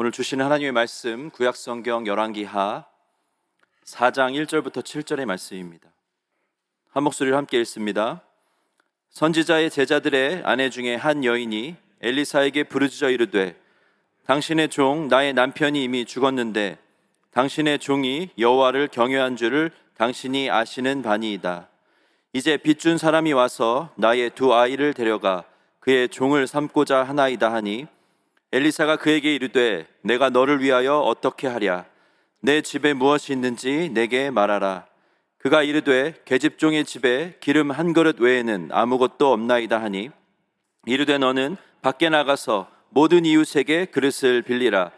오늘 주시는 하나님의 말씀 구약 성경 열왕기하 4장 1절부터 7절의 말씀입니다. 한 목소리를 함께 읽습니다. 선지자의 제자들의 아내 중에 한 여인이 엘리사에게 부르짖어 이르되 당신의 종 나의 남편이 이미 죽었는데 당신의 종이 여호와를 경외한 줄을 당신이 아시는 바니이다. 이제 빚준 사람이 와서 나의 두 아이를 데려가 그의 종을 삼고자 하나이다 하니 엘리사가 그에게 이르되 내가 너를 위하여 어떻게 하랴? 내 집에 무엇이 있는지 내게 말하라. 그가 이르되 계집종의 집에 기름 한 그릇 외에는 아무것도 없나이다 하니 이르되 너는 밖에 나가서 모든 이웃에게 그릇을 빌리라.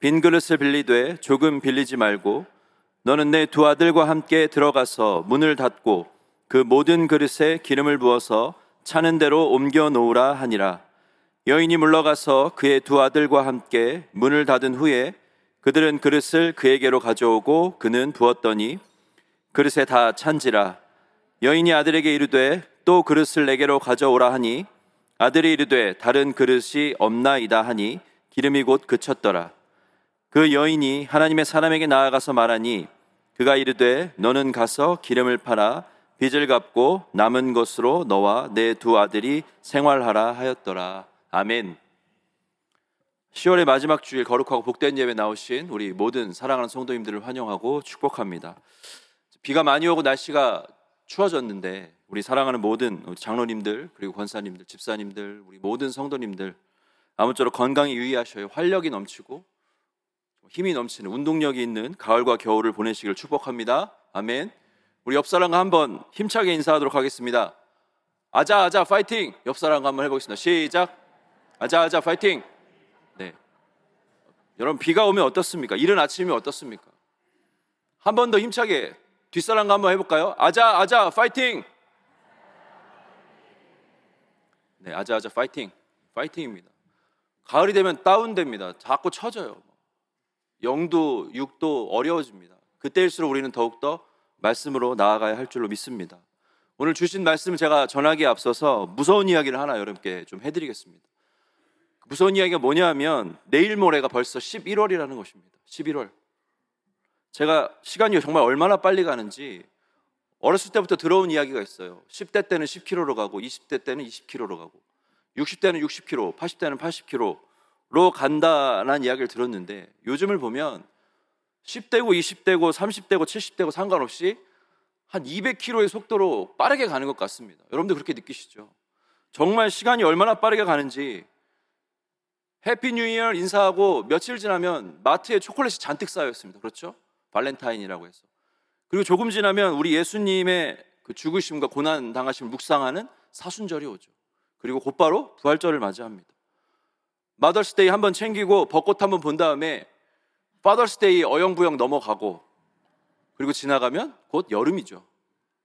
빈 그릇을 빌리되 조금 빌리지 말고 너는 내 두 아들과 함께 들어가서 문을 닫고 그 모든 그릇에 기름을 부어서 차는 대로 옮겨 놓으라 하니라 여인이 물러가서 그의 두 아들과 함께 문을 닫은 후에 그들은 그릇을 그에게로 가져오고 그는 부었더니 그릇에 다 찬지라. 여인이 아들에게 이르되 또 그릇을 내게로 가져오라 하니 아들이 이르되 다른 그릇이 없나이다 하니 기름이 곧 그쳤더라. 그 여인이 하나님의 사람에게 나아가서 말하니 그가 이르되 너는 가서 기름을 팔아 빚을 갚고 남은 것으로 너와 내 두 아들이 생활하라 하였더라 아멘. 10월의 마지막 주일 거룩하고 복된 예배 나오신 우리 모든 사랑하는 성도님들을 환영하고 축복합니다. 비가 많이 오고 날씨가 추워졌는데 우리 사랑하는 모든 장로님들 그리고 권사님들, 집사님들, 우리 모든 성도님들 아무쪼록 건강히 유의하셔요. 활력이 넘치고 힘이 넘치는 운동력이 있는 가을과 겨울을 보내시길 축복합니다. 아멘. 우리 옆 사람과 한번 힘차게 인사하도록 하겠습니다. 아자 아자 파이팅! 옆 사람과 한번 해보겠습니다. 시작. 아자아자 파이팅. 네. 여러분 비가 오면 어떻습니까? 이른 아침이 어떻습니까? 한 번 더 힘차게 뒷사람과 한번 해볼까요? 아자 아자 파이팅. 네, 아자아자 파이팅. 파이팅입니다. 가을이 되면 다운됩니다. 자꾸 처져요. 영도, 육도 어려워집니다. 그때일수록 우리는 더욱더 말씀으로 나아가야 할 줄로 믿습니다. 오늘 주신 말씀 제가 전하기에 앞서서 무서운 이야기를 하나 여러분께 좀 해드리겠습니다. 무서운 이야기가 뭐냐면 내일 모레가 벌써 11월이라는 것입니다. 11월. 제가 시간이 정말 얼마나 빨리 가는지 어렸을 때부터 들어온 이야기가 있어요. 10대 때는 10km로 가고 20대 때는 20km로 가고 60대는 60km, 80대는 80km로 간다는 이야기를 들었는데 요즘을 보면 10대고 20대고 30대고 70대고 상관없이 한 200km의 속도로 빠르게 가는 것 같습니다. 여러분들 그렇게 느끼시죠? 정말 시간이 얼마나 빠르게 가는지 Happy New Year 인사하고 며칠 지나면 마트에 초콜릿이 잔뜩 쌓여 있습니다. 그렇죠? 발렌타인이라고 해서. 그리고 조금 지나면 우리 예수님의 그 죽으심과 고난 당하심을 묵상하는 사순절이 오죠. 그리고 곧바로 부활절을 맞이합니다. Mother's Day 한번 챙기고 벚꽃 한번 본 다음에 Father's Day 어영부영 넘어가고 그리고 지나가면 곧 여름이죠.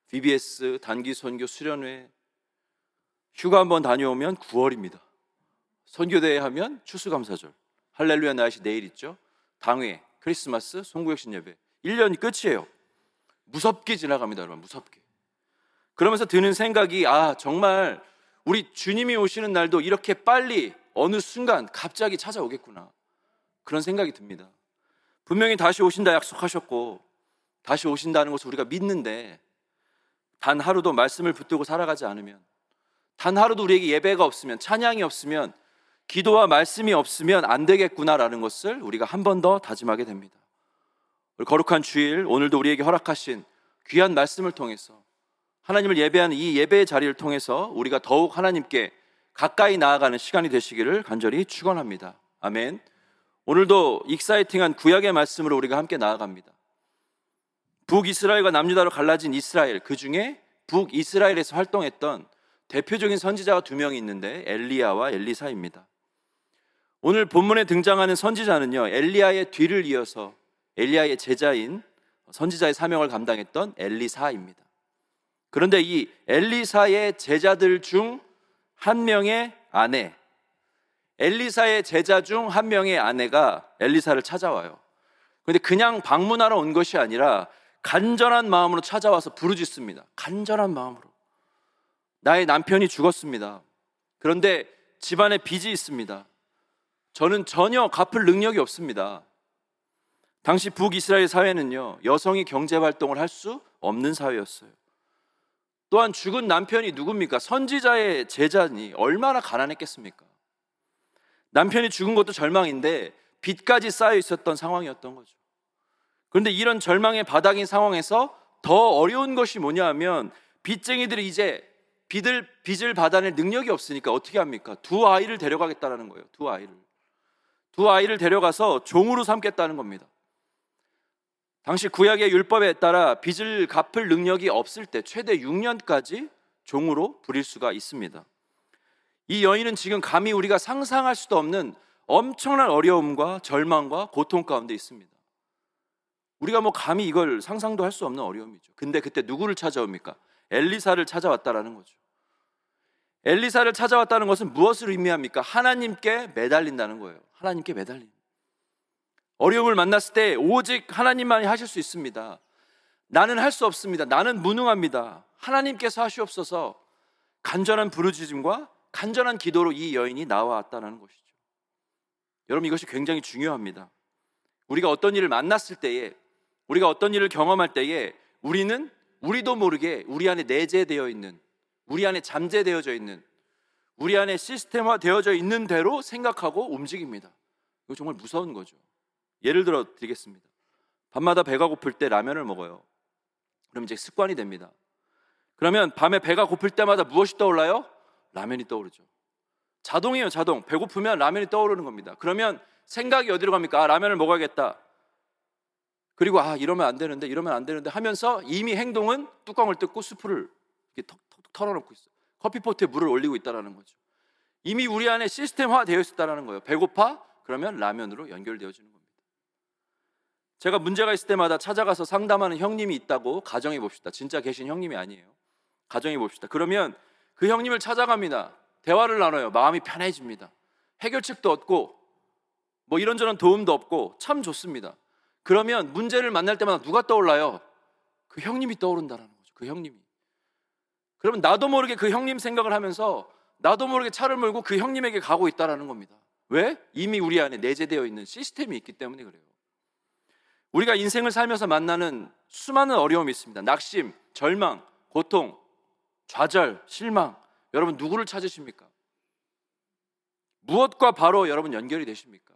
VBS 단기 선교 수련회 휴가 한번 다녀오면 9월입니다. 선교대회 하면 추수감사절, 할렐루야 나이시 내일 있죠. 당회, 크리스마스, 송구영신 예배. 1년이 끝이에요. 무섭게 지나갑니다, 여러분. 무섭게. 그러면서 드는 생각이 아, 정말 우리 주님이 오시는 날도 이렇게 빨리 어느 순간 갑자기 찾아오겠구나. 그런 생각이 듭니다. 분명히 다시 오신다 약속하셨고 다시 오신다는 것을 우리가 믿는데 단 하루도 말씀을 붙들고 살아가지 않으면 단 하루도 우리에게 예배가 없으면 찬양이 없으면 기도와 말씀이 없으면 안 되겠구나라는 것을 우리가 한 번 더 다짐하게 됩니다. 거룩한 주일 오늘도 우리에게 허락하신 귀한 말씀을 통해서 하나님을 예배하는 이 예배의 자리를 통해서 우리가 더욱 하나님께 가까이 나아가는 시간이 되시기를 간절히 축원합니다. 아멘. 오늘도 익사이팅한 구약의 말씀으로 우리가 함께 나아갑니다. 북이스라엘과 남유다로 갈라진 이스라엘 그 중에 북이스라엘에서 활동했던 대표적인 선지자가 두 명이 있는데 엘리야와 엘리사입니다. 오늘 본문에 등장하는 선지자는요, 엘리야의 뒤를 이어서 엘리야의 제자인 선지자의 사명을 감당했던 엘리사입니다. 그런데 이 엘리사의 제자들 중 한 명의 아내, 엘리사의 제자 중 한 명의 아내가 엘리사를 찾아와요. 그런데 그냥 방문하러 온 것이 아니라 간절한 마음으로 찾아와서 부르짖습니다. 간절한 마음으로. 나의 남편이 죽었습니다. 그런데 집안에 빚이 있습니다. 저는 전혀 갚을 능력이 없습니다. 당시 북이스라엘 사회는요, 여성이 경제 활동을 할 수 없는 사회였어요. 또한 죽은 남편이 누굽니까? 선지자의 제자니 얼마나 가난했겠습니까? 남편이 죽은 것도 절망인데 빚까지 쌓여 있었던 상황이었던 거죠. 그런데 이런 절망의 바닥인 상황에서 더 어려운 것이 뭐냐 하면 빚쟁이들이 이제 빚을, 빚을 받아낼 능력이 없으니까 어떻게 합니까? 두 아이를 데려가겠다는 거예요. 두 아이를. 두 아이를 데려가서 종으로 삼겠다는 겁니다. 당시 구약의 율법에 따라 빚을 갚을 능력이 없을 때 최대 6년까지 종으로 부릴 수가 있습니다. 이 여인은 지금 감히 우리가 상상할 수도 없는 엄청난 어려움과 절망과 고통 가운데 있습니다. 우리가 뭐 감히 이걸 상상도 할 수 없는 어려움이죠. 근데 그때 누구를 찾아옵니까? 엘리사를 찾아왔다라는 거죠. 엘리사를 찾아왔다는 것은 무엇을 의미합니까? 하나님께 매달린다는 거예요. 하나님께 매달린. 어려움을 만났을 때 오직 하나님만이 하실 수 있습니다. 나는 할 수 없습니다. 나는 무능합니다. 하나님께서 하시옵소서 간절한 부르짖음과 간절한 기도로 이 여인이 나와왔다는 것이죠. 여러분 이것이 굉장히 중요합니다. 우리가 어떤 일을 만났을 때에 우리가 어떤 일을 경험할 때에 우리는 우리도 모르게 우리 안에 내재되어 있는 우리 안에 잠재되어져 있는 우리 안에 시스템화 되어져 있는 대로 생각하고 움직입니다. 이거 정말 무서운 거죠. 예를 들어 드리겠습니다. 밤마다 배가 고플 때 라면을 먹어요. 그럼 이제 습관이 됩니다. 그러면 밤에 배가 고플 때마다 무엇이 떠올라요? 라면이 떠오르죠. 자동이에요, 자동. 배고프면 라면이 떠오르는 겁니다. 그러면 생각이 어디로 갑니까? 아, 라면을 먹어야겠다. 그리고 아, 이러면 안 되는데, 이러면 안 되는데 하면서 이미 행동은 뚜껑을 뜯고 수프를 이렇게 턱, 턱, 털어놓고 있어요. 커피포트에 물을 올리고 있다는 거죠. 이미 우리 안에 시스템화 되어 있었다는 거예요. 배고파? 그러면 라면으로 연결되어지는 겁니다. 제가 문제가 있을 때마다 찾아가서 상담하는 형님이 있다고 가정해 봅시다. 진짜 계신 형님이 아니에요. 가정해 봅시다. 그러면 그 형님을 찾아갑니다. 대화를 나눠요. 마음이 편해집니다. 해결책도 얻고 뭐 이런저런 도움도 없고 참 좋습니다. 그러면 문제를 만날 때마다 누가 떠올라요? 그 형님이 떠오른다는 거죠. 그 형님이. 그러면 나도 모르게 그 형님 생각을 하면서 나도 모르게 차를 몰고 그 형님에게 가고 있다라는 겁니다. 왜? 이미 우리 안에 내재되어 있는 시스템이 있기 때문에 그래요. 우리가 인생을 살면서 만나는 수많은 어려움이 있습니다. 낙심, 절망, 고통, 좌절, 실망. 여러분 누구를 찾으십니까? 무엇과 바로 여러분 연결이 되십니까?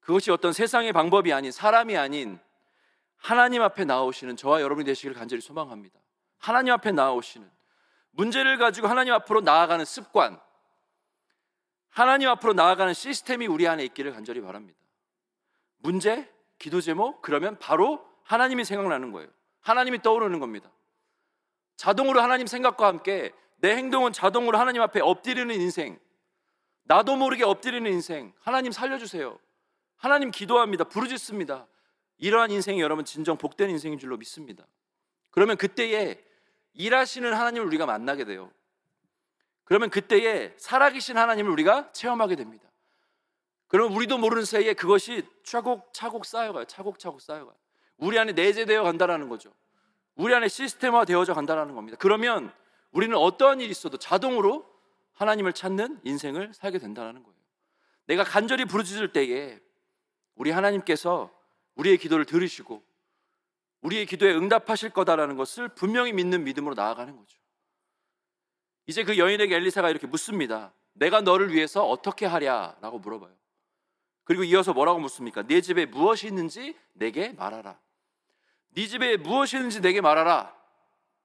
그것이 어떤 세상의 방법이 아닌 사람이 아닌 하나님 앞에 나오시는 저와 여러분이 되시기를 간절히 소망합니다. 하나님 앞에 나오시는 문제를 가지고 하나님 앞으로 나아가는 습관, 하나님 앞으로 나아가는 시스템이 우리 안에 있기를 간절히 바랍니다. 문제, 기도 제목 그러면 바로 하나님이 생각나는 거예요. 하나님이 떠오르는 겁니다. 자동으로 하나님 생각과 함께 내 행동은 자동으로 하나님 앞에 엎드리는 인생. 나도 모르게 엎드리는 인생. 하나님 살려주세요. 하나님 기도합니다. 부르짖습니다. 이러한 인생이 여러분 진정 복된 인생인 줄로 믿습니다. 그러면 그때에 일하시는 하나님을 우리가 만나게 돼요. 그러면 그때에 살아계신 하나님을 우리가 체험하게 됩니다. 그러면 우리도 모르는 사이에 그것이 차곡차곡 쌓여가요. 차곡차곡 쌓여가요. 우리 안에 내재되어 간다라는 거죠. 우리 안에 시스템화 되어져 간다는 겁니다. 그러면 우리는 어떠한 일이 있어도 자동으로 하나님을 찾는 인생을 살게 된다는 거예요. 내가 간절히 부르짖을 때에 우리 하나님께서 우리의 기도를 들으시고 우리의 기도에 응답하실 거다라는 것을 분명히 믿는 믿음으로 나아가는 거죠. 이제 그 여인에게 엘리사가 이렇게 묻습니다. 내가 너를 위해서 어떻게 하랴라고 물어봐요. 그리고 이어서 뭐라고 묻습니까? 네 집에 무엇이 있는지 내게 말하라. 네 집에 무엇이 있는지 내게 말하라.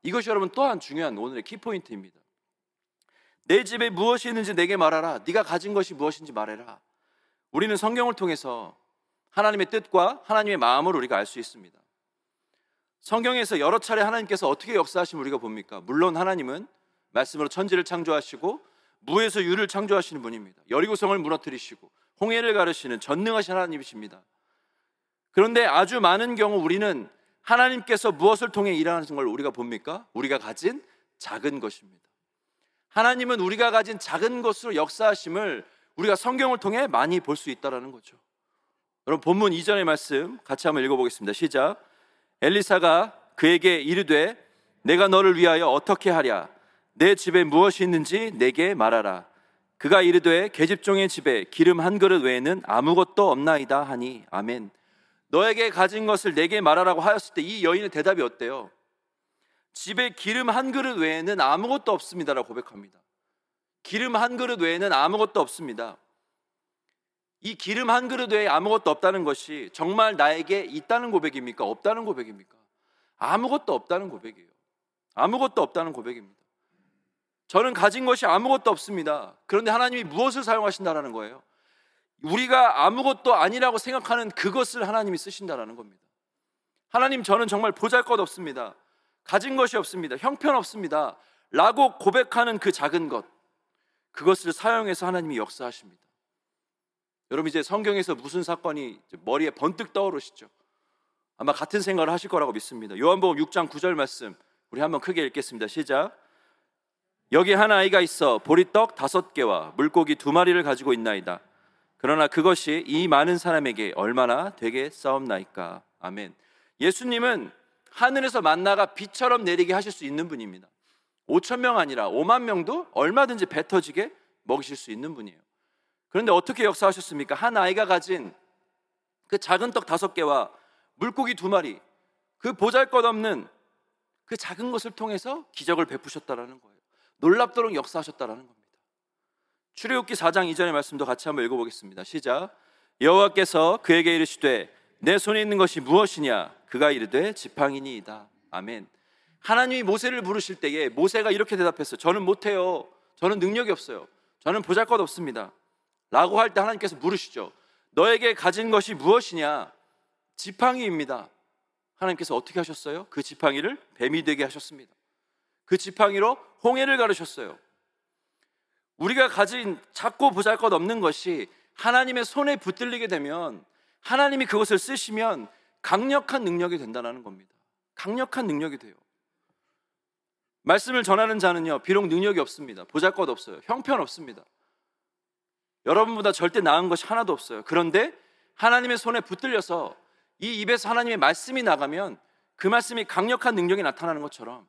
이것이 여러분 또한 중요한 오늘의 키포인트입니다. 내 집에 무엇이 있는지 내게 말하라. 네가 가진 것이 무엇인지 말해라. 우리는 성경을 통해서 하나님의 뜻과 하나님의 마음을 우리가 알 수 있습니다. 성경에서 여러 차례 하나님께서 어떻게 역사하시면 우리가 봅니까? 물론 하나님은 말씀으로 천지를 창조하시고 무에서 유를 창조하시는 분입니다. 여리고성을 무너뜨리시고 홍해를 가르시는 전능하신 하나님이십니다. 그런데 아주 많은 경우 우리는 하나님께서 무엇을 통해 일하는 걸 우리가 봅니까? 우리가 가진 작은 것입니다. 하나님은 우리가 가진 작은 것으로 역사하심을 우리가 성경을 통해 많이 볼 수 있다라는 거죠. 여러분 본문 이전의 말씀 같이 한번 읽어보겠습니다. 시작. 엘리사가 그에게 이르되 내가 너를 위하여 어떻게 하랴? 내 집에 무엇이 있는지 내게 말하라. 그가 이르되 계집종의 집에 기름 한 그릇 외에는 아무것도 없나이다 하니 아멘. 너에게 가진 것을 내게 말하라고 하였을 때 이 여인의 대답이 어때요? 집에 기름 한 그릇 외에는 아무것도 없습니다라고 고백합니다. 기름 한 그릇 외에는 아무것도 없습니다. 이 기름 한 그릇 외에 아무것도 없다는 것이 정말 나에게 있다는 고백입니까? 없다는 고백입니까? 아무것도 없다는 고백이에요. 아무것도 없다는 고백입니다. 저는 가진 것이 아무것도 없습니다. 그런데 하나님이 무엇을 사용하신다라는 거예요? 우리가 아무것도 아니라고 생각하는 그것을 하나님이 쓰신다라는 겁니다. 하나님 저는 정말 보잘 것 없습니다. 가진 것이 없습니다. 형편 없습니다. 라고 고백하는 그 작은 것 그것을 사용해서 하나님이 역사하십니다. 여러분 이제 성경에서 무슨 사건이 머리에 번뜩 떠오르시죠? 아마 같은 생각을 하실 거라고 믿습니다. 요한복음 6장 9절 말씀 우리 한번 크게 읽겠습니다. 시작. 여기 한 아이가 있어 보리떡 다섯 개와 물고기 두 마리를 가지고 있나이다. 그러나 그것이 이 많은 사람에게 얼마나 되게 싸움나이까. 아멘. 예수님은 하늘에서 만나가 비처럼 내리게 하실 수 있는 분입니다. 5천 명 아니라 5만 명도 얼마든지 배 터지게 먹이실 수 있는 분이에요. 그런데 어떻게 역사하셨습니까? 한 아이가 가진 그 작은 떡 다섯 개와 물고기 두 마리, 그 보잘 것 없는 그 작은 것을 통해서 기적을 베푸셨다라는 거예요. 놀랍도록 역사하셨다라는 겁니다. 출애굽기 4장 2절의 말씀도 같이 한번 읽어보겠습니다. 시작. 여호와께서 그에게 이르시되 내 손에 있는 것이 무엇이냐? 그가 이르되 지팡이니이다. 아멘. 하나님이 모세를 부르실 때에 모세가 이렇게 대답했어요. 저는 못해요. 저는 능력이 없어요. 저는 보잘것 없습니다. 라고 할 때 하나님께서 물으시죠. 너에게 가진 것이 무엇이냐? 지팡이입니다. 하나님께서 어떻게 하셨어요? 그 지팡이를 뱀이 되게 하셨습니다. 그 지팡이로 홍해를 가르셨어요. 우리가 가진 작고 보잘것 없는 것이 하나님의 손에 붙들리게 되면 하나님이 그것을 쓰시면 강력한 능력이 된다는 겁니다. 강력한 능력이 돼요. 말씀을 전하는 자는요, 비록 능력이 없습니다. 보잘것 없어요. 형편 없습니다. 여러분보다 절대 나은 것이 하나도 없어요. 그런데 하나님의 손에 붙들려서 이 입에서 하나님의 말씀이 나가면 그 말씀이 강력한 능력이 나타나는 것처럼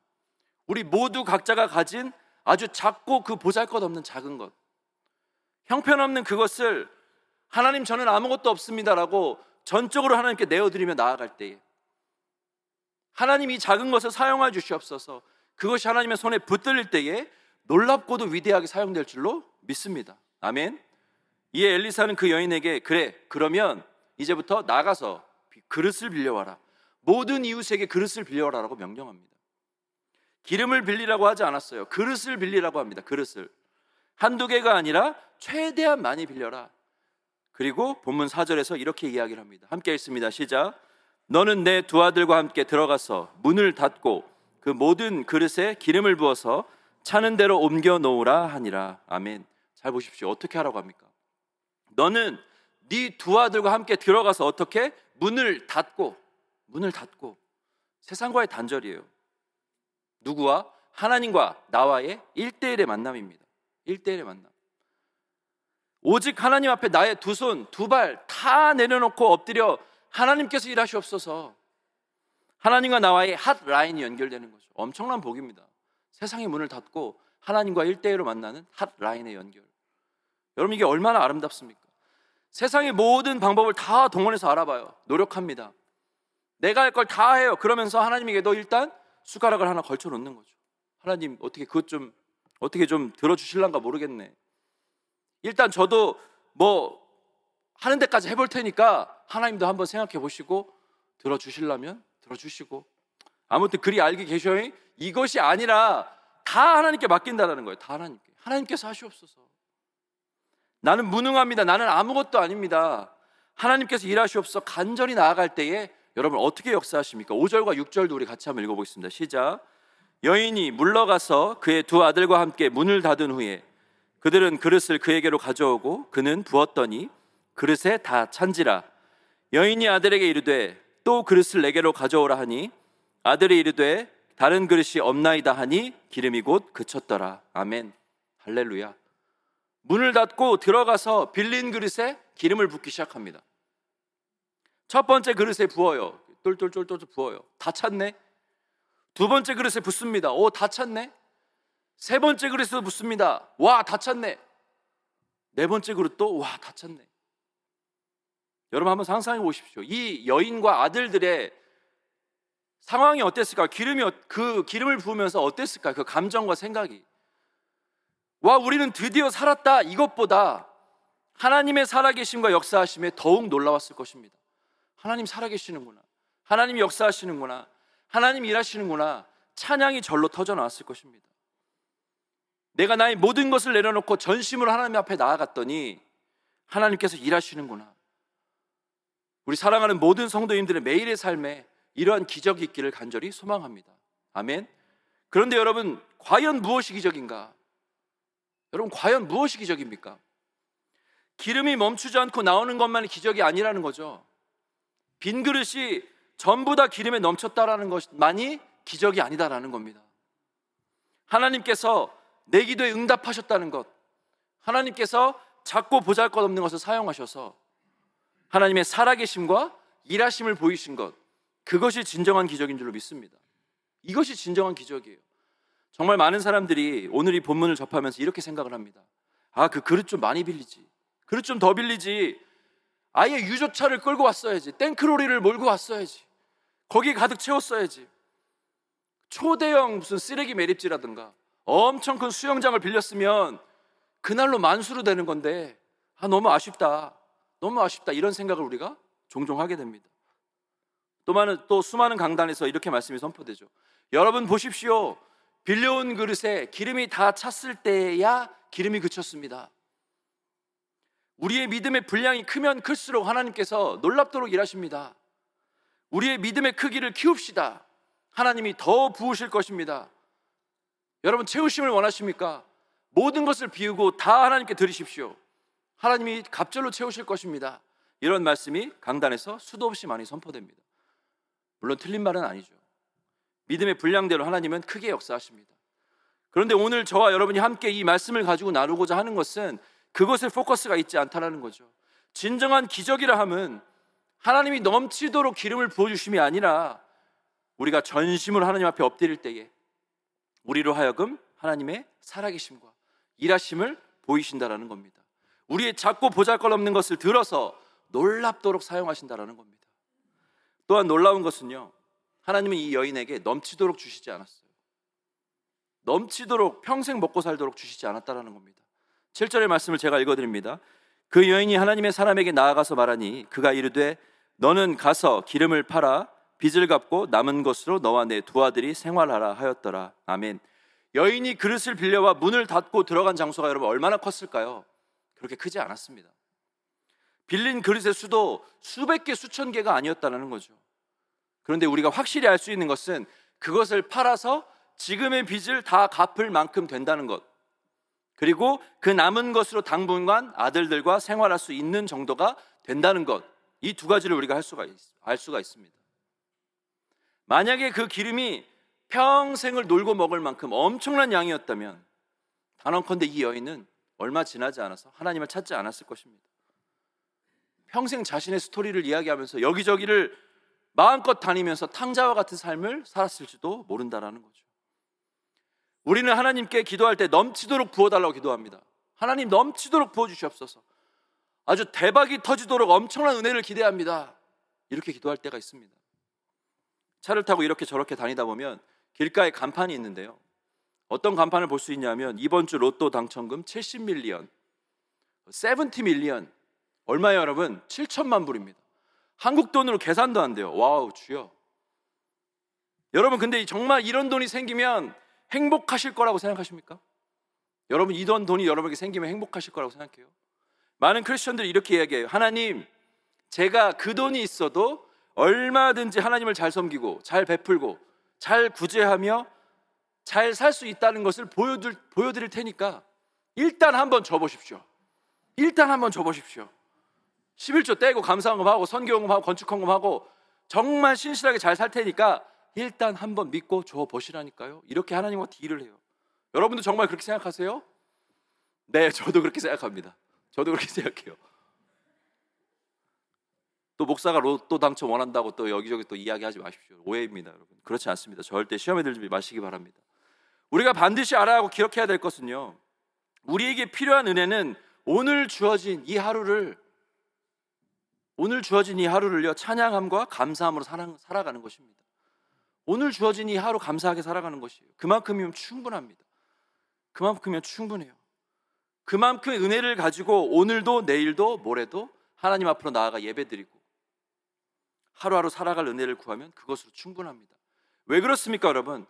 우리 모두 각자가 가진 아주 작고 그 보잘 것 없는 작은 것, 형편없는 그것을 하나님 저는 아무것도 없습니다라고 전적으로 하나님께 내어드리며 나아갈 때에 하나님 이 작은 것을 사용해 주시옵소서 그것이 하나님의 손에 붙들릴 때에 놀랍고도 위대하게 사용될 줄로 믿습니다. 아멘. 이에 엘리사는 그 여인에게 그래 그러면 이제부터 나가서 그릇을 빌려와라. 모든 이웃에게 그릇을 빌려와라라고 명령합니다. 기름을 빌리라고 하지 않았어요. 그릇을 빌리라고 합니다. 그릇을. 한두 개가 아니라 최대한 많이 빌려라. 그리고 본문 4절에서 이렇게 이야기를 합니다. 함께 읽습니다. 시작. 너는 내 두 아들과 함께 들어가서 문을 닫고 그 모든 그릇에 기름을 부어서 차는 대로 옮겨 놓으라 하니라. 아멘. 잘 보십시오. 어떻게 하라고 합니까? 너는 네 두 아들과 함께 들어가서 어떻게 문을 닫고 문을 닫고 세상과의 단절이에요. 누구와 하나님과 나와의 일대일의 만남입니다. 일대일의 만남. 오직 하나님 앞에 나의 두 손, 두 발 다 내려놓고 엎드려 하나님께서 일하시옵소서. 하나님과 나와의 핫 라인이 연결되는 거죠. 엄청난 복입니다. 세상의 문을 닫고 하나님과 일대일로 만나는 핫 라인의 연결. 여러분 이게 얼마나 아름답습니까? 세상의 모든 방법을 다 동원해서 알아봐요. 노력합니다. 내가 할 걸 다 해요. 그러면서 하나님에게 너 일단 숟가락을 하나 걸쳐 놓는 거죠. 하나님 어떻게 그것 좀 어떻게 좀 들어 주실란가 모르겠네. 일단 저도 뭐 하는 데까지 해볼 테니까 하나님도 한번 생각해 보시고 들어 주실라면 들어 주시고 아무튼 그리 알게 계셔요. 이것이 아니라 다 하나님께 맡긴다라는 거예요. 다 하나님께. 하나님께서 하시옵소서. 나는 무능합니다. 나는 아무것도 아닙니다. 하나님께서 일하시옵소서 간절히 나아갈 때에 여러분 어떻게 역사하십니까? 5절과 6절도 우리 같이 한번 읽어보겠습니다. 시작. 여인이 물러가서 그의 두 아들과 함께 문을 닫은 후에 그들은 그릇을 그에게로 가져오고 그는 부었더니 그릇에 다 찬지라. 여인이 아들에게 이르되 또 그릇을 내게로 가져오라 하니 아들이 이르되 다른 그릇이 없나이다 하니 기름이 곧 그쳤더라. 아멘. 할렐루야. 문을 닫고 들어가서 빌린 그릇에 기름을 붓기 시작합니다. 첫 번째 그릇에 부어요. 똘똘똘똘 부어요. 다 찼네. 두 번째 그릇에 붓습니다. 오, 다 찼네. 세 번째 그릇에도 붓습니다. 와, 다 찼네. 네 번째 그릇도 와, 다 찼네. 여러분 한번 상상해 보십시오. 이 여인과 아들들의 상황이 어땠을까? 기름이 어- 그 기름을 부으면서 어땠을까? 그 감정과 생각이. 와, 우리는 드디어 살았다. 이것보다 하나님의 살아계심과 역사하심에 더욱 놀라웠을 것입니다. 하나님 살아계시는구나. 하나님 역사하시는구나. 하나님 일하시는구나. 찬양이 절로 터져 나왔을 것입니다. 내가 나의 모든 것을 내려놓고 전심으로 하나님 앞에 나아갔더니 하나님께서 일하시는구나. 우리 사랑하는 모든 성도님들의 매일의 삶에 이러한 기적이 있기를 간절히 소망합니다. 아멘. 그런데 여러분, 과연 무엇이 기적인가? 여러분, 과연 무엇이 기적입니까? 기름이 멈추지 않고 나오는 것만이 기적이 아니라는 거죠. 빈 그릇이 전부 다 기름에 넘쳤다라는 것만이 기적이 아니다라는 겁니다. 하나님께서 내 기도에 응답하셨다는 것, 하나님께서 작고 보잘것없는 것을 사용하셔서 하나님의 살아계심과 일하심을 보이신 것, 그것이 진정한 기적인 줄로 믿습니다. 이것이 진정한 기적이에요. 정말 많은 사람들이 오늘 이 본문을 접하면서 이렇게 생각을 합니다. 아, 그 그릇 좀 많이 빌리지. 그릇 좀 더 빌리지. 아예 유조차를 끌고 왔어야지. 땡크로리를 몰고 왔어야지. 거기 가득 채웠어야지. 초대형 무슨 쓰레기 매립지라든가 엄청 큰 수영장을 빌렸으면 그날로 만수로 되는 건데 아 너무 아쉽다. 너무 아쉽다. 이런 생각을 우리가 종종 하게 됩니다. 또 많은 또 수많은 강단에서 이렇게 말씀이 선포되죠. 여러분 보십시오. 빌려온 그릇에 기름이 다 찼을 때야 기름이 그쳤습니다. 우리의 믿음의 분량이 크면 클수록 하나님께서 놀랍도록 일하십니다. 우리의 믿음의 크기를 키웁시다. 하나님이 더 부으실 것입니다. 여러분 채우심을 원하십니까? 모든 것을 비우고 다 하나님께 드리십시오. 하나님이 갑절로 채우실 것입니다. 이런 말씀이 강단에서 수도 없이 많이 선포됩니다. 물론 틀린 말은 아니죠. 믿음의 분량대로 하나님은 크게 역사하십니다. 그런데 오늘 저와 여러분이 함께 이 말씀을 가지고 나누고자 하는 것은 그것에 포커스가 있지 않다라는 거죠. 진정한 기적이라 함은 하나님이 넘치도록 기름을 부어주심이 아니라 우리가 전심으로 하나님 앞에 엎드릴 때에 우리로 하여금 하나님의 살아계심과 일하심을 보이신다라는 겁니다. 우리의 작고 보잘것없는 것을 들어서 놀랍도록 사용하신다라는 겁니다. 또한 놀라운 것은요. 하나님은 이 여인에게 넘치도록 주시지 않았어요. 넘치도록 평생 먹고 살도록 주시지 않았다라는 겁니다. 7절의 말씀을 제가 읽어 드립니다. 그 여인이 하나님의 사람에게 나아가서 말하니 그가 이르되 너는 가서 기름을 팔아 빚을 갚고 남은 것으로 너와 내 두 아들이 생활하라 하였더라. 아멘. 여인이 그릇을 빌려와 문을 닫고 들어간 장소가 여러분 얼마나 컸을까요? 그렇게 크지 않았습니다. 빌린 그릇의 수도 수백 개, 수천 개가 아니었다는 거죠. 그런데 우리가 확실히 알 수 있는 것은 그것을 팔아서 지금의 빚을 다 갚을 만큼 된다는 것. 그리고 그 남은 것으로 당분간 아들들과 생활할 수 있는 정도가 된다는 것. 이 두 가지를 우리가 할 수가, 있, 알 수가 있습니다. 만약에 그 기름이 평생을 놀고 먹을 만큼 엄청난 양이었다면 단언컨대 이 여인은 얼마 지나지 않아서 하나님을 찾지 않았을 것입니다. 평생 자신의 스토리를 이야기하면서 여기저기를 마음껏 다니면서 탕자와 같은 삶을 살았을지도 모른다라는 거죠. 우리는 하나님께 기도할 때 넘치도록 부어달라고 기도합니다. 하나님 넘치도록 부어주시옵소서. 아주 대박이 터지도록 엄청난 은혜를 기대합니다. 이렇게 기도할 때가 있습니다. 차를 타고 이렇게 저렇게 다니다 보면 길가에 간판이 있는데요. 어떤 간판을 볼 수 있냐면 이번 주 로또 당첨금 70밀리언, 70 million 얼마예요, 여러분? 7천만 불입니다. 한국 돈으로 계산도 안 돼요. Wow, 주여. 여러분, 근데 정말 이런 돈이 생기면 행복하실 거라고 생각하십니까? 여러분, 이런 돈이 여러분에게 생기면 행복하실 거라고 생각해요? 많은 크리스천들이 이렇게 이야기해요. 하나님, 제가 그 돈이 있어도 얼마든지 하나님을 잘 섬기고, 잘 베풀고, 잘 구제하며, 잘 살 수 있다는 것을 보여줄, 보여드릴 테니까 일단 한번 줘보십시오. 일단 한번 줘보십시오. 11조 떼고 감사헌금하고 선교헌금하고 건축헌금하고 정말 신실하게 잘 살 테니까 일단 한번 믿고 줘 보시라니까요. 이렇게 하나님과 딜을 해요. 여러분도 정말 그렇게 생각하세요? 네, 저도 그렇게 생각합니다. 저도 그렇게 생각해요. 또 목사가 로또 당첨 원한다고 또 여기저기 또 이야기하지 마십시오. 오해입니다, 여러분. 그렇지 않습니다. 절대 시험에 들지 마시기 바랍니다. 우리가 반드시 알아야 하고 기억해야 될 것은요. 우리에게 필요한 은혜는 오늘 주어진 이 하루를 오늘 주어진 이 하루를요 찬양함과 감사함으로 살아, 살아가는 것입니다. 오늘 주어진 이 하루 감사하게 살아가는 것이에요. 그만큼이면 충분합니다. 그만큼이면 충분해요. 그만큼 은혜를 가지고 오늘도 내일도 모레도 하나님 앞으로 나아가 예배드리고 하루하루 살아갈 은혜를 구하면 그것으로 충분합니다. 왜 그렇습니까, 여러분?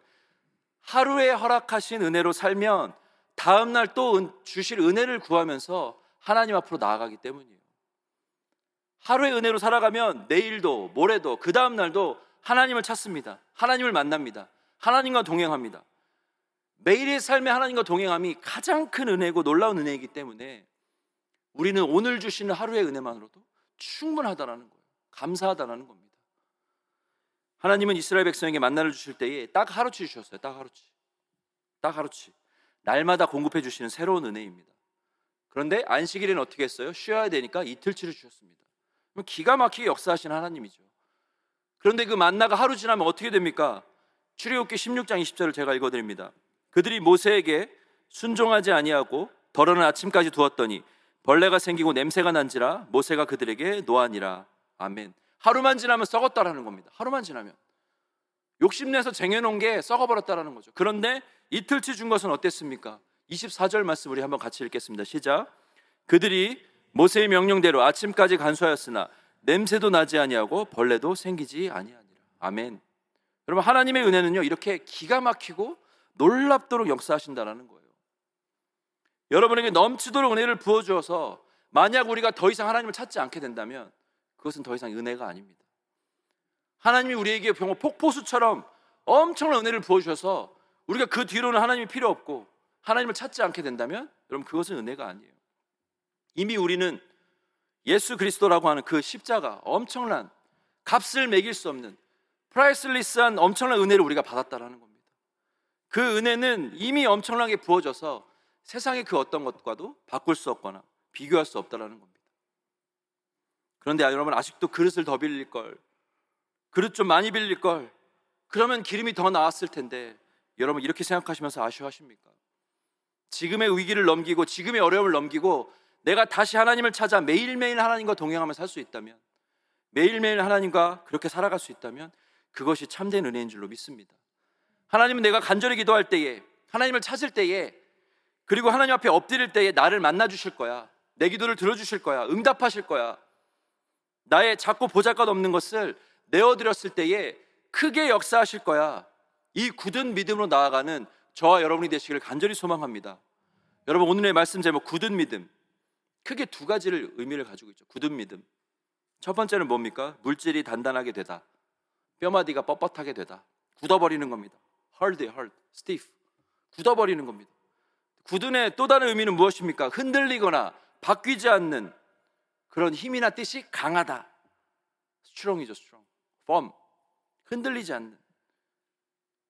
하루에 허락하신 은혜로 살면 다음 날 또 주실 은혜를 구하면서 하나님 앞으로 나아가기 때문이에요. 하루의 은혜로 살아가면 내일도 모레도 그 다음 날도 하나님을 찾습니다. 하나님을 만납니다. 하나님과 동행합니다. 매일의 삶에 하나님과 동행함이 가장 큰 은혜고 놀라운 은혜이기 때문에 우리는 오늘 주시는 하루의 은혜만으로도 충분하다라는 거예요. 감사하다라는 겁니다. 하나님은 이스라엘 백성에게 만나를 주실 때에 딱 하루치 주셨어요. 딱 하루치. 딱 하루치. 날마다 공급해 주시는 새로운 은혜입니다. 그런데 안식일에는 어떻게 했어요? 쉬어야 되니까 이틀치를 주셨습니다. 기가 막히게 역사하신 하나님이죠. 그런데 그 만나가 하루 지나면 어떻게 됩니까? 출애굽기 16장 20절을 제가 읽어 드립니다. 그들이 모세에게 순종하지 아니하고 덜어는 아침까지 두었더니 벌레가 생기고 냄새가 난지라 모세가 그들에게 노하니라. 아멘. 하루만 지나면 썩었다라는 겁니다. 하루만 지나면. 욕심내서 쟁여놓은 게 썩어버렸다라는 거죠. 그런데 이틀치 준 것은 어땠습니까? 24절 말씀 우리 한번 같이 읽겠습니다. 시작. 그들이 모세의 명령대로 아침까지 간수하였으나 냄새도 나지 아니하고 벌레도 생기지 아니하니라. 아멘. 여러분 하나님의 은혜는요 이렇게 기가 막히고 놀랍도록 역사하신다라는 거예요. 여러분에게 넘치도록 은혜를 부어 주어서 만약 우리가 더 이상 하나님을 찾지 않게 된다면 그것은 더 이상 은혜가 아닙니다. 하나님이 우리에게 병 폭포수처럼 엄청난 은혜를 부어 주셔서 우리가 그 뒤로는 하나님이 필요 없고 하나님을 찾지 않게 된다면 여러분 그것은 은혜가 아니에요. 이미 우리는 예수 그리스도라고 하는 그 십자가 엄청난 값을 매길 수 없는 프라이슬리스한 엄청난 은혜를 우리가 받았다라는 겁니다. 그 은혜는 이미 엄청나게 부어져서 세상의 그 어떤 것과도 바꿀 수 없거나 비교할 수 없다라는 겁니다. 그런데 여러분 아직도 그릇을 더 빌릴 걸, 그릇 좀 많이 빌릴 걸, 그러면 기름이 더 나왔을 텐데 여러분 이렇게 생각하시면서 아쉬워하십니까? 지금의 위기를 넘기고 지금의 어려움을 넘기고 내가 다시 하나님을 찾아 매일매일 하나님과 동행하며 살 수 있다면 매일매일 하나님과 그렇게 살아갈 수 있다면 그것이 참된 은혜인 줄로 믿습니다. 하나님은 내가 간절히 기도할 때에 하나님을 찾을 때에 그리고 하나님 앞에 엎드릴 때에 나를 만나 주실 거야. 내 기도를 들어 주실 거야. 응답하실 거야. 나의 작고 보잘것 없는 것을 내어 드렸을 때에 크게 역사하실 거야. 이 굳은 믿음으로 나아가는 저와 여러분이 되시기를 간절히 소망합니다. 여러분 오늘의 말씀 제목 굳은 믿음. 크게 두 가지를 의미를 가지고 있죠. 굳은 믿음. 첫 번째는 뭡니까? 물질이 단단하게 되다. 뼈마디가 뻣뻣하게 되다. 굳어버리는 겁니다. hard, hard, stiff. 굳어버리는 겁니다. 굳은의 또 다른 의미는 무엇입니까? 흔들리거나 바뀌지 않는 그런 힘이나 뜻이 강하다. strong이죠, strong. firm. 흔들리지 않는.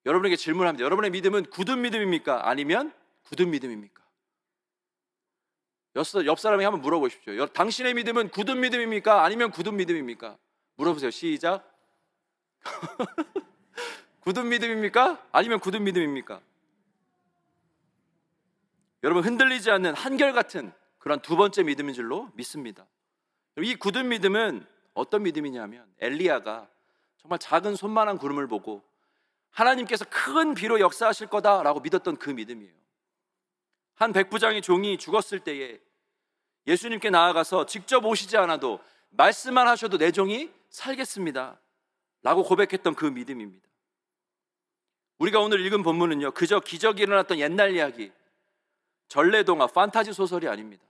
여러분에게 질문합니다. 여러분의 믿음은 굳은 믿음입니까? 아니면 굳은 믿음입니까? 옆 사람에게 한번 물어보십시오. 당신의 믿음은 굳은 믿음입니까? 아니면 굳은 믿음입니까? 물어보세요. 시작. 굳은 믿음입니까? 아니면 굳은 믿음입니까? 여러분 흔들리지 않는 한결같은 그런 두 번째 믿음인 줄로 믿습니다. 이 굳은 믿음은 어떤 믿음이냐면 엘리야가 정말 작은 손만한 구름을 보고 하나님께서 큰 비로 역사하실 거다라고 믿었던 그 믿음이에요. 한 백부장의 종이 죽었을 때에 예수님께 나아가서 직접 오시지 않아도 말씀만 하셔도 내 종이 살겠습니다. 라고 고백했던 그 믿음입니다. 우리가 오늘 읽은 본문은요, 그저 기적이 일어났던 옛날 이야기, 전래동화, 판타지 소설이 아닙니다.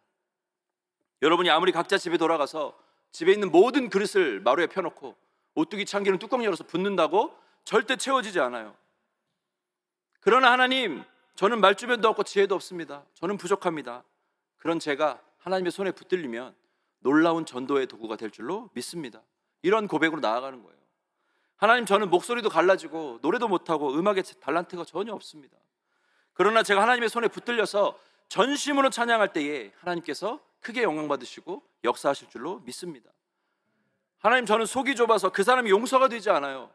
여러분이 아무리 각자 집에 돌아가서 집에 있는 모든 그릇을 마루에 펴놓고 오뚜기 참기름 뚜껑 열어서 붓는다고 절대 채워지지 않아요. 그러나 하나님, 저는 말주변도 없고 지혜도 없습니다. 저는 부족합니다. 그런 제가 하나님의 손에 붙들리면 놀라운 전도의 도구가 될 줄로 믿습니다. 이런 고백으로 나아가는 거예요. 하나님 저는 목소리도 갈라지고 노래도 못하고 음악의 달란트가 전혀 없습니다. 그러나 제가 하나님의 손에 붙들려서 전심으로 찬양할 때에 하나님께서 크게 영광 받으시고 역사하실 줄로 믿습니다. 하나님 저는 속이 좁아서 그 사람이 용서가 되지 않아요.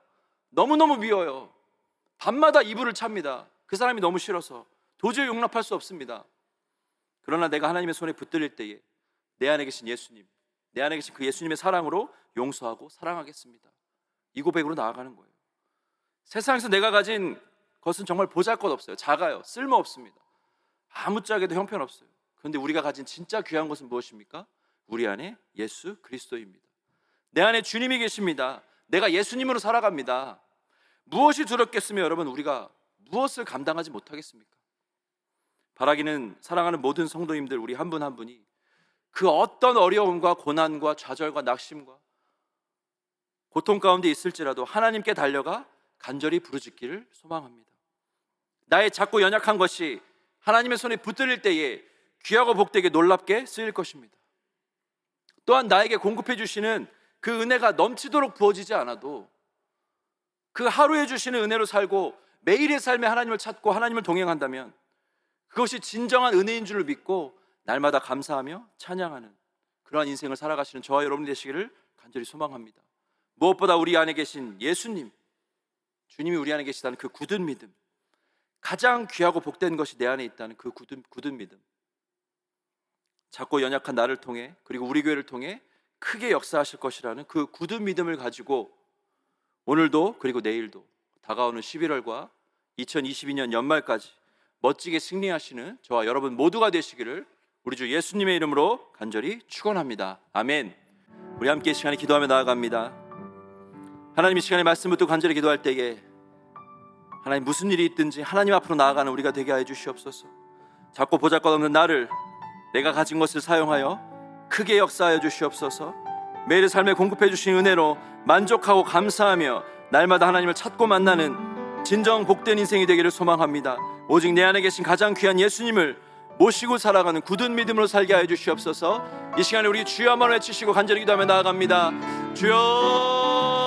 너무너무 미워요. 밤마다 이불을 찹니다. 그 사람이 너무 싫어서 도저히 용납할 수 없습니다. 그러나 내가 하나님의 손에 붙들릴 때에 내 안에 계신 예수님, 내 안에 계신 그 예수님의 사랑으로 용서하고 사랑하겠습니다. 이 고백으로 나아가는 거예요. 세상에서 내가 가진 것은 정말 보잘것 없어요. 작아요. 쓸모 없습니다. 아무짝에도 형편 없어요. 그런데 우리가 가진 진짜 귀한 것은 무엇입니까? 우리 안에 예수 그리스도입니다. 내 안에 주님이 계십니다. 내가 예수님으로 살아갑니다. 무엇이 두렵겠으며 여러분 우리가 무엇을 감당하지 못하겠습니까? 바라기는 사랑하는 모든 성도님들 우리 한 분한 한 분이 그 어떤 어려움과 고난과 좌절과 낙심과 고통 가운데 있을지라도 하나님께 달려가 간절히 부르짖기를 소망합니다. 나의 작고 연약한 것이 하나님의 손에 붙들릴 때에 귀하고 복되게 놀랍게 쓰일 것입니다. 또한 나에게 공급해 주시는 그 은혜가 넘치도록 부어지지 않아도 그 하루에 주시는 은혜로 살고 매일의 삶에 하나님을 찾고 하나님을 동행한다면 그것이 진정한 은혜인 줄 믿고 날마다 감사하며 찬양하는 그러한 인생을 살아가시는 저와 여러분이 되시기를 간절히 소망합니다. 무엇보다 우리 안에 계신 예수님, 주님이 우리 안에 계시다는 그 굳은 믿음, 가장 귀하고 복된 것이 내 안에 있다는 그 굳은, 굳은 믿음. 작고 연약한 나를 통해 그리고 우리 교회를 통해 크게 역사하실 것이라는 그 굳은 믿음을 가지고 오늘도 그리고 내일도 다가오는 11월과 2022년 연말까지 멋지게 승리하시는 저와 여러분 모두가 되시기를 우리 주 예수님의 이름으로 간절히 축원합니다. 아멘. 우리 함께 시간에 기도하며 나아갑니다. 하나님 이 시간에 말씀부터 간절히 기도할 때에 하나님 무슨 일이 있든지 하나님 앞으로 나아가는 우리가 되게 해 주시옵소서. 작고 보잘것없는 나를 내가 가진 것을 사용하여 크게 역사하여 주시옵소서. 매일 삶에 공급해 주신 은혜로 만족하고 감사하며 날마다 하나님을 찾고 만나는 진정 복된 인생이 되기를 소망합니다. 오직 내 안에 계신 가장 귀한 예수님을 모시고 살아가는 굳은 믿음으로 살게 하여 주시옵소서. 이 시간에 우리 주여 한번 외치시고 간절히 기도하며 나아갑니다. 주여